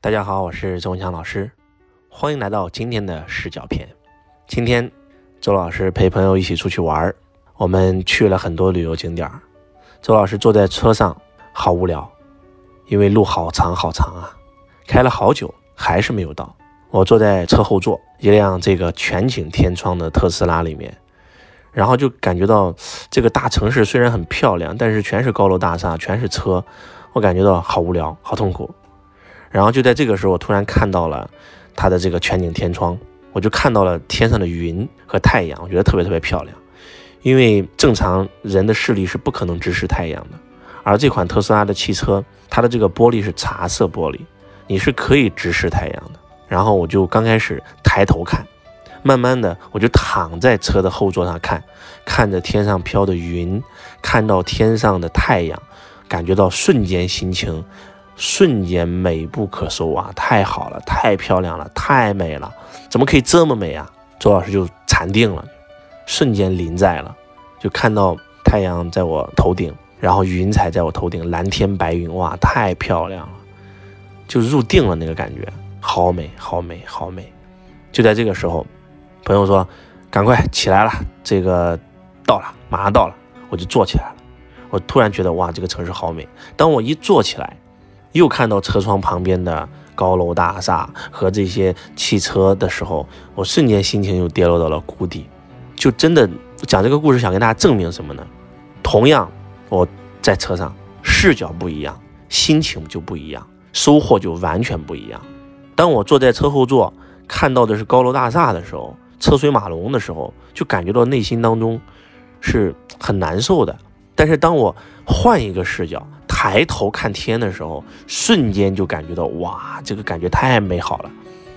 大家好，我是周文强老师，欢迎来到今天的视角篇。今天周老师陪朋友一起出去玩，我们去了很多旅游景点。周老师坐在车上，好无聊，因为路好长好长啊，开了好久还是没有到。我坐在车后座，一辆这个全景天窗的特斯拉里面。然后就感觉到这个大城市虽然很漂亮，但是全是高楼大厦，全是车，我感觉到好无聊，好痛苦。然后就在这个时候，我突然看到了它的这个全景天窗，我就看到了天上的云和太阳，我觉得特别特别漂亮。因为正常人的视力是不可能直视太阳的，而这款特斯拉的汽车，它的这个玻璃是茶色玻璃，你是可以直视太阳的。然后我就刚开始抬头看。慢慢的，我就躺在车的后座上看，看着天上飘的云，看到天上的太阳，感觉到瞬间心情瞬间美不可收啊！太好了，太漂亮了，太美了，怎么可以这么美啊？周老师就禅定了，瞬间临在了，就看到太阳在我头顶，然后云彩在我头顶，蓝天白云，哇，太漂亮了，就入定了那个感觉，好美，好美，好美！就在这个时候。朋友说：“赶快起来了，这个到了，马上到了。”我就坐起来了。我突然觉得，哇，这个城市好美。当我一坐起来，又看到车窗旁边的高楼大厦和这些汽车的时候，我瞬间心情又跌落到了谷底。就真的讲这个故事，想跟大家证明什么呢？同样，我在车上视角不一样，心情就不一样，收获就完全不一样。当我坐在车后座，看到的是高楼大厦的时候，车水马龙的时候，就感觉到内心当中是很难受的。但是当我换一个视角，抬头看天的时候，瞬间就感觉到哇，这个感觉太美好了。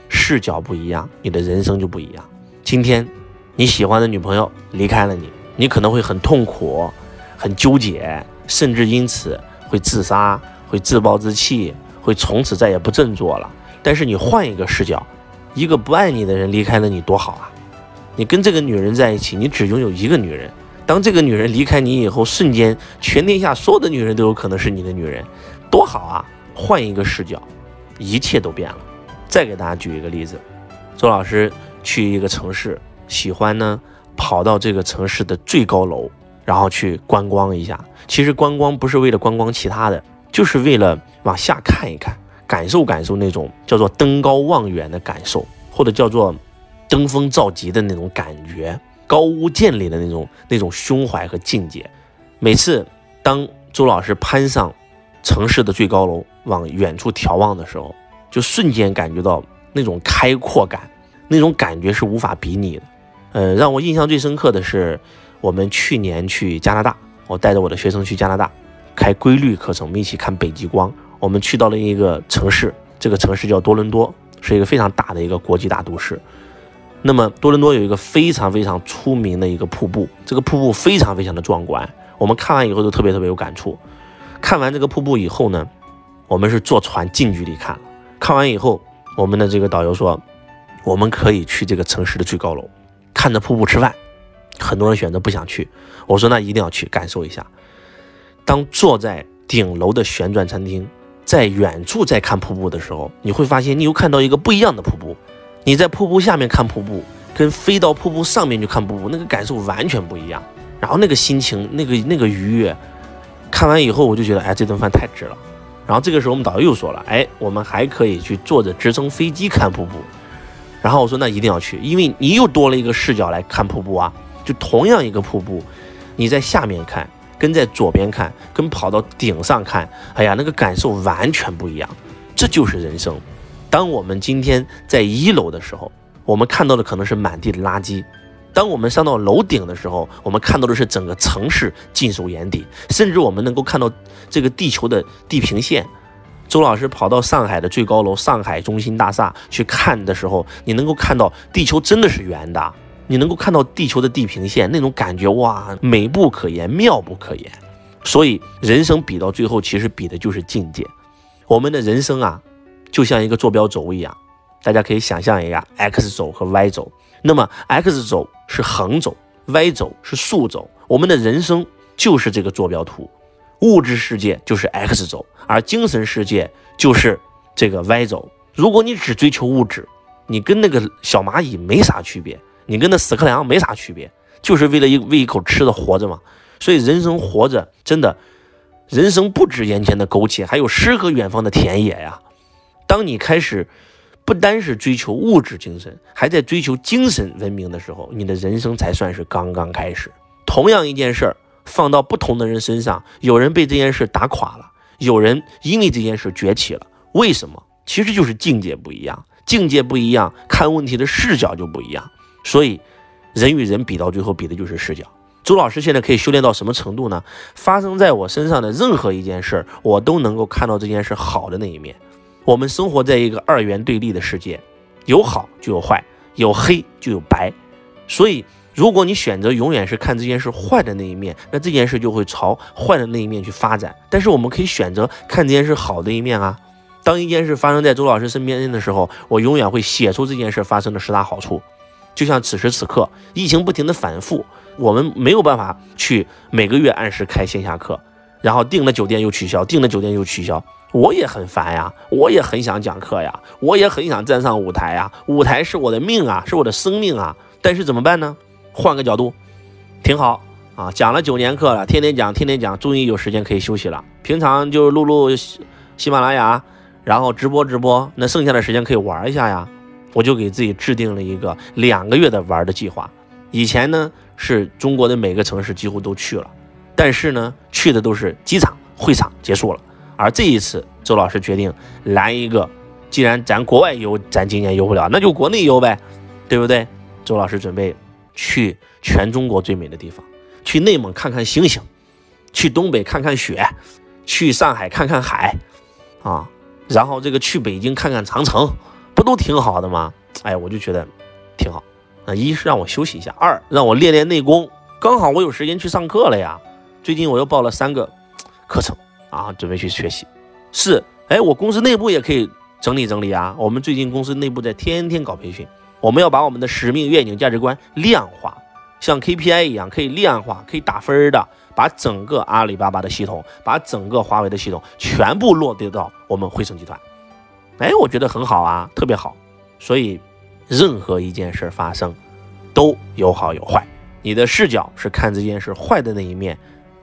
视角不一样，你的人生就不一样。今天你喜欢的女朋友离开了你，你可能会很痛苦、很纠结，甚至因此会自杀、会自暴自弃、会从此再也不振作了。但是你换一个视角。一个不爱你的人离开了你多好啊！你跟这个女人在一起，你只拥有一个女人。当这个女人离开你以后，瞬间全天下所有的女人都有可能是你的女人，多好啊！换一个视角，一切都变了。再给大家举一个例子：周老师去一个城市，喜欢呢跑到这个城市的最高楼，然后去观光一下。其实观光不是为了观光其他的，就是为了往下看一看。感受感受那种叫做登高望远的感受，或者叫做登峰造极的那种感觉，高屋建瓴的那种那种胸怀和境界。每次当周老师攀上城市的最高楼，往远处眺望的时候，就瞬间感觉到那种开阔感，那种感觉是无法比拟的。呃，让我印象最深刻的是，我们去年去加拿大，我带着我的学生去加拿大开规律课程，我们一起看北极光。我们去到了一个城市，这个城市叫多伦多，是一个非常大的一个国际大都市。那么多伦多有一个非常非常出名的一个瀑布，这个瀑布非常非常的壮观。我们看完以后都特别特别有感触。看完这个瀑布以后呢，我们是坐船近距离看了。看完以后，我们的这个导游说，我们可以去这个城市的最高楼，看着瀑布吃饭。很多人选择不想去，我说那一定要去感受一下。当坐在顶楼的旋转餐厅。在远处在看瀑布的时候，你会发现你又看到一个不一样的瀑布。你在瀑布下面看瀑布，跟飞到瀑布上面去看瀑布，那个感受完全不一样。然后那个心情，那个那个愉悦，看完以后我就觉得，哎，这顿饭太值了。然后这个时候我们导游又说了，哎，我们还可以去坐着直升飞机看瀑布。然后我说那一定要去，因为你又多了一个视角来看瀑布啊。就同样一个瀑布，你在下面看。跟在左边看，跟跑到顶上看，哎呀，那个感受完全不一样。这就是人生。当我们今天在一楼的时候，我们看到的可能是满地的垃圾；当我们上到楼顶的时候，我们看到的是整个城市尽收眼底，甚至我们能够看到这个地球的地平线。周老师跑到上海的最高楼上海中心大厦去看的时候，你能够看到地球真的是圆的。你能够看到地球的地平线，那种感觉哇，美不可言，妙不可言。所以人生比到最后，其实比的就是境界。我们的人生啊，就像一个坐标轴一样，大家可以想象一下，x 轴和 y 轴。那么 x 轴是横轴，y 轴是竖轴。我们的人生就是这个坐标图，物质世界就是 x 轴，而精神世界就是这个 Y 轴。如果你只追求物质，你跟那个小蚂蚁没啥区别，你跟那屎壳郎没啥区别，就是为了一为一口吃的活着嘛。所以人生活着真的，人生不止眼前的苟且，还有诗和远方的田野呀。当你开始不单是追求物质精神，还在追求精神文明的时候，你的人生才算是刚刚开始。同样一件事儿，放到不同的人身上，有人被这件事打垮了，有人因为这件事崛起了。为什么？其实就是境界不一样，境界不一样，看问题的视角就不一样。所以，人与人比到最后，比的就是视角。周老师现在可以修炼到什么程度呢？发生在我身上的任何一件事，我都能够看到这件事好的那一面。我们生活在一个二元对立的世界，有好就有坏，有黑就有白。所以，如果你选择永远是看这件事坏的那一面，那这件事就会朝坏的那一面去发展。但是，我们可以选择看这件事好的一面啊。当一件事发生在周老师身边的时候，我永远会写出这件事发生的十大好处。就像此时此刻，疫情不停的反复。我们没有办法去每个月按时开线下课，然后订了酒店又取消，订了酒店又取消，我也很烦呀，我也很想讲课呀，我也很想站上舞台呀，舞台是我的命啊，是我的生命啊，但是怎么办呢？换个角度，挺好啊，讲了九年课了，天天讲，天天讲，终于有时间可以休息了。平常就录录喜马拉雅，然后直播直播，那剩下的时间可以玩一下呀，我就给自己制定了一个两个月的玩的计划。以前呢。是中国的每个城市几乎都去了，但是呢，去的都是机场、会场结束了。而这一次，周老师决定来一个，既然咱国外游，咱今年游不了，那就国内游呗，对不对？周老师准备去全中国最美的地方，去内蒙看看星星，去东北看看雪，去上海看看海，啊，然后这个去北京看看长城，不都挺好的吗？哎，我就觉得挺好。啊，一是让我休息一下，二让我练练内功，刚好我有时间去上课了呀。最近我又报了三个课程啊，准备去学习。四，哎，我公司内部也可以整理整理啊。我们最近公司内部在天天搞培训，我们要把我们的使命、愿景、价值观量化，像 KPI 一样可以量化、可以打分的，把整个阿里巴巴的系统，把整个华为的系统全部落地到我们汇成集团。哎，我觉得很好啊，特别好，所以。任何一件事发生，都有好有坏。你的视角是看这件事坏的那一面，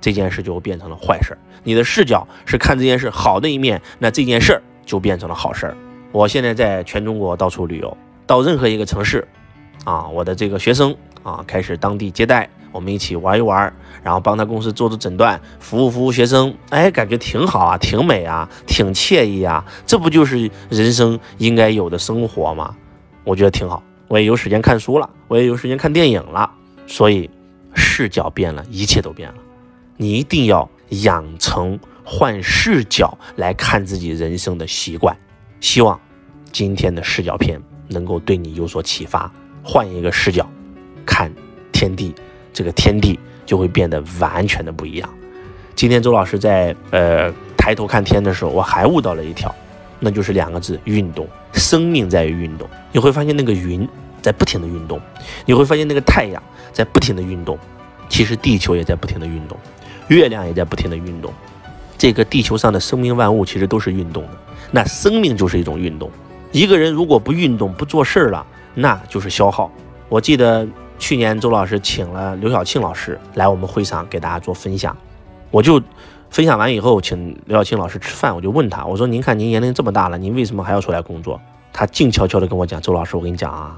这件事就变成了坏事；你的视角是看这件事好的一面，那这件事就变成了好事。我现在在全中国到处旅游，到任何一个城市，啊，我的这个学生啊，开始当地接待，我们一起玩一玩，然后帮他公司做做诊断，服务服务学生，哎，感觉挺好啊，挺美啊，挺惬意啊，这不就是人生应该有的生活吗？我觉得挺好，我也有时间看书了，我也有时间看电影了，所以视角变了，一切都变了。你一定要养成换视角来看自己人生的习惯。希望今天的视角片能够对你有所启发。换一个视角看天地，这个天地就会变得完全的不一样。今天周老师在呃抬头看天的时候，我还悟到了一条。那就是两个字：运动。生命在于运动。你会发现那个云在不停的运动，你会发现那个太阳在不停的运动，其实地球也在不停的运动，月亮也在不停的运动。这个地球上的生命万物其实都是运动的。那生命就是一种运动。一个人如果不运动、不做事儿了，那就是消耗。我记得去年周老师请了刘晓庆老师来我们会上给大家做分享，我就。分享完以后，请刘晓庆老师吃饭，我就问他，我说：“您看您年龄这么大了，您为什么还要出来工作？”他静悄悄地跟我讲：“周老师，我跟你讲啊，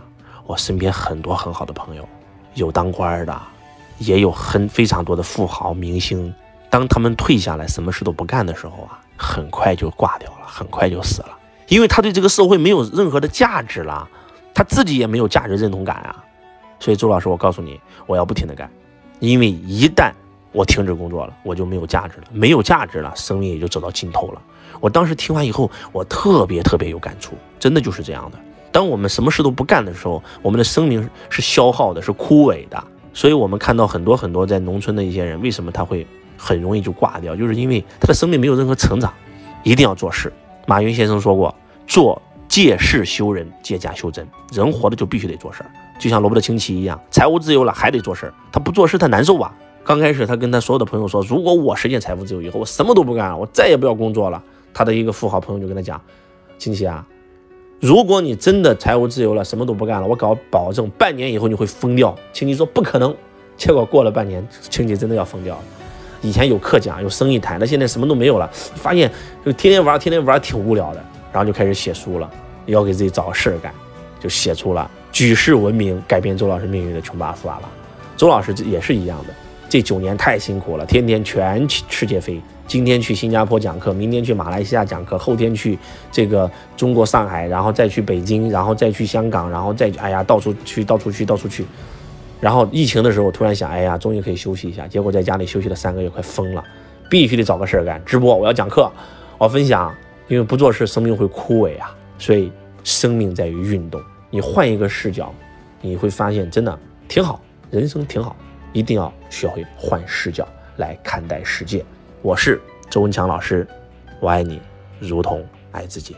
我身边很多很好的朋友，有当官的，也有很非常多的富豪明星。当他们退下来，什么事都不干的时候啊，很快就挂掉了，很快就死了，因为他对这个社会没有任何的价值了，他自己也没有价值认同感啊。所以，周老师，我告诉你，我要不停地干，因为一旦……我停止工作了，我就没有价值了，没有价值了，生命也就走到尽头了。我当时听完以后，我特别特别有感触，真的就是这样的。当我们什么事都不干的时候，我们的生命是消耗的，是枯萎的。所以，我们看到很多很多在农村的一些人，为什么他会很容易就挂掉，就是因为他的生命没有任何成长。一定要做事。马云先生说过：“做借势修人，借假修真。”人活的就必须得做事儿，就像罗伯特清崎一样，财务自由了还得做事儿，他不做事他难受吧？刚开始，他跟他所有的朋友说：“如果我实现财富自由以后，我什么都不干了，我再也不要工作了。”他的一个富豪朋友就跟他讲：“亲戚啊，如果你真的财务自由了，什么都不干了，我搞保证半年以后你会疯掉。亲戚说不可能，结果过了半年，亲戚真的要疯掉了。以前有课讲，有生意谈，那现在什么都没有了，发现就天天玩，天天玩挺无聊的，然后就开始写书了，要给自己找个事儿干，就写出了举世闻名、改变周老师命运的《穷爸富爸爸》。周老师也是一样的，这九年太辛苦了，天天全世界飞。今天去新加坡讲课，明天去马来西亚讲课，后天去这个中国上海，然后再去北京，然后再去香港，然后再哎呀到处去，到处去，到处去。然后疫情的时候，突然想，哎呀，终于可以休息一下。结果在家里休息了三个月，快疯了，必须得找个事儿干。直播，我要讲课，我分享，因为不做事，生命会枯萎啊。所以，生命在于运动。你换一个视角，你会发现真的挺好，人生挺好。一定要学会换视角来看待世界。我是周文强老师，我爱你，如同爱自己。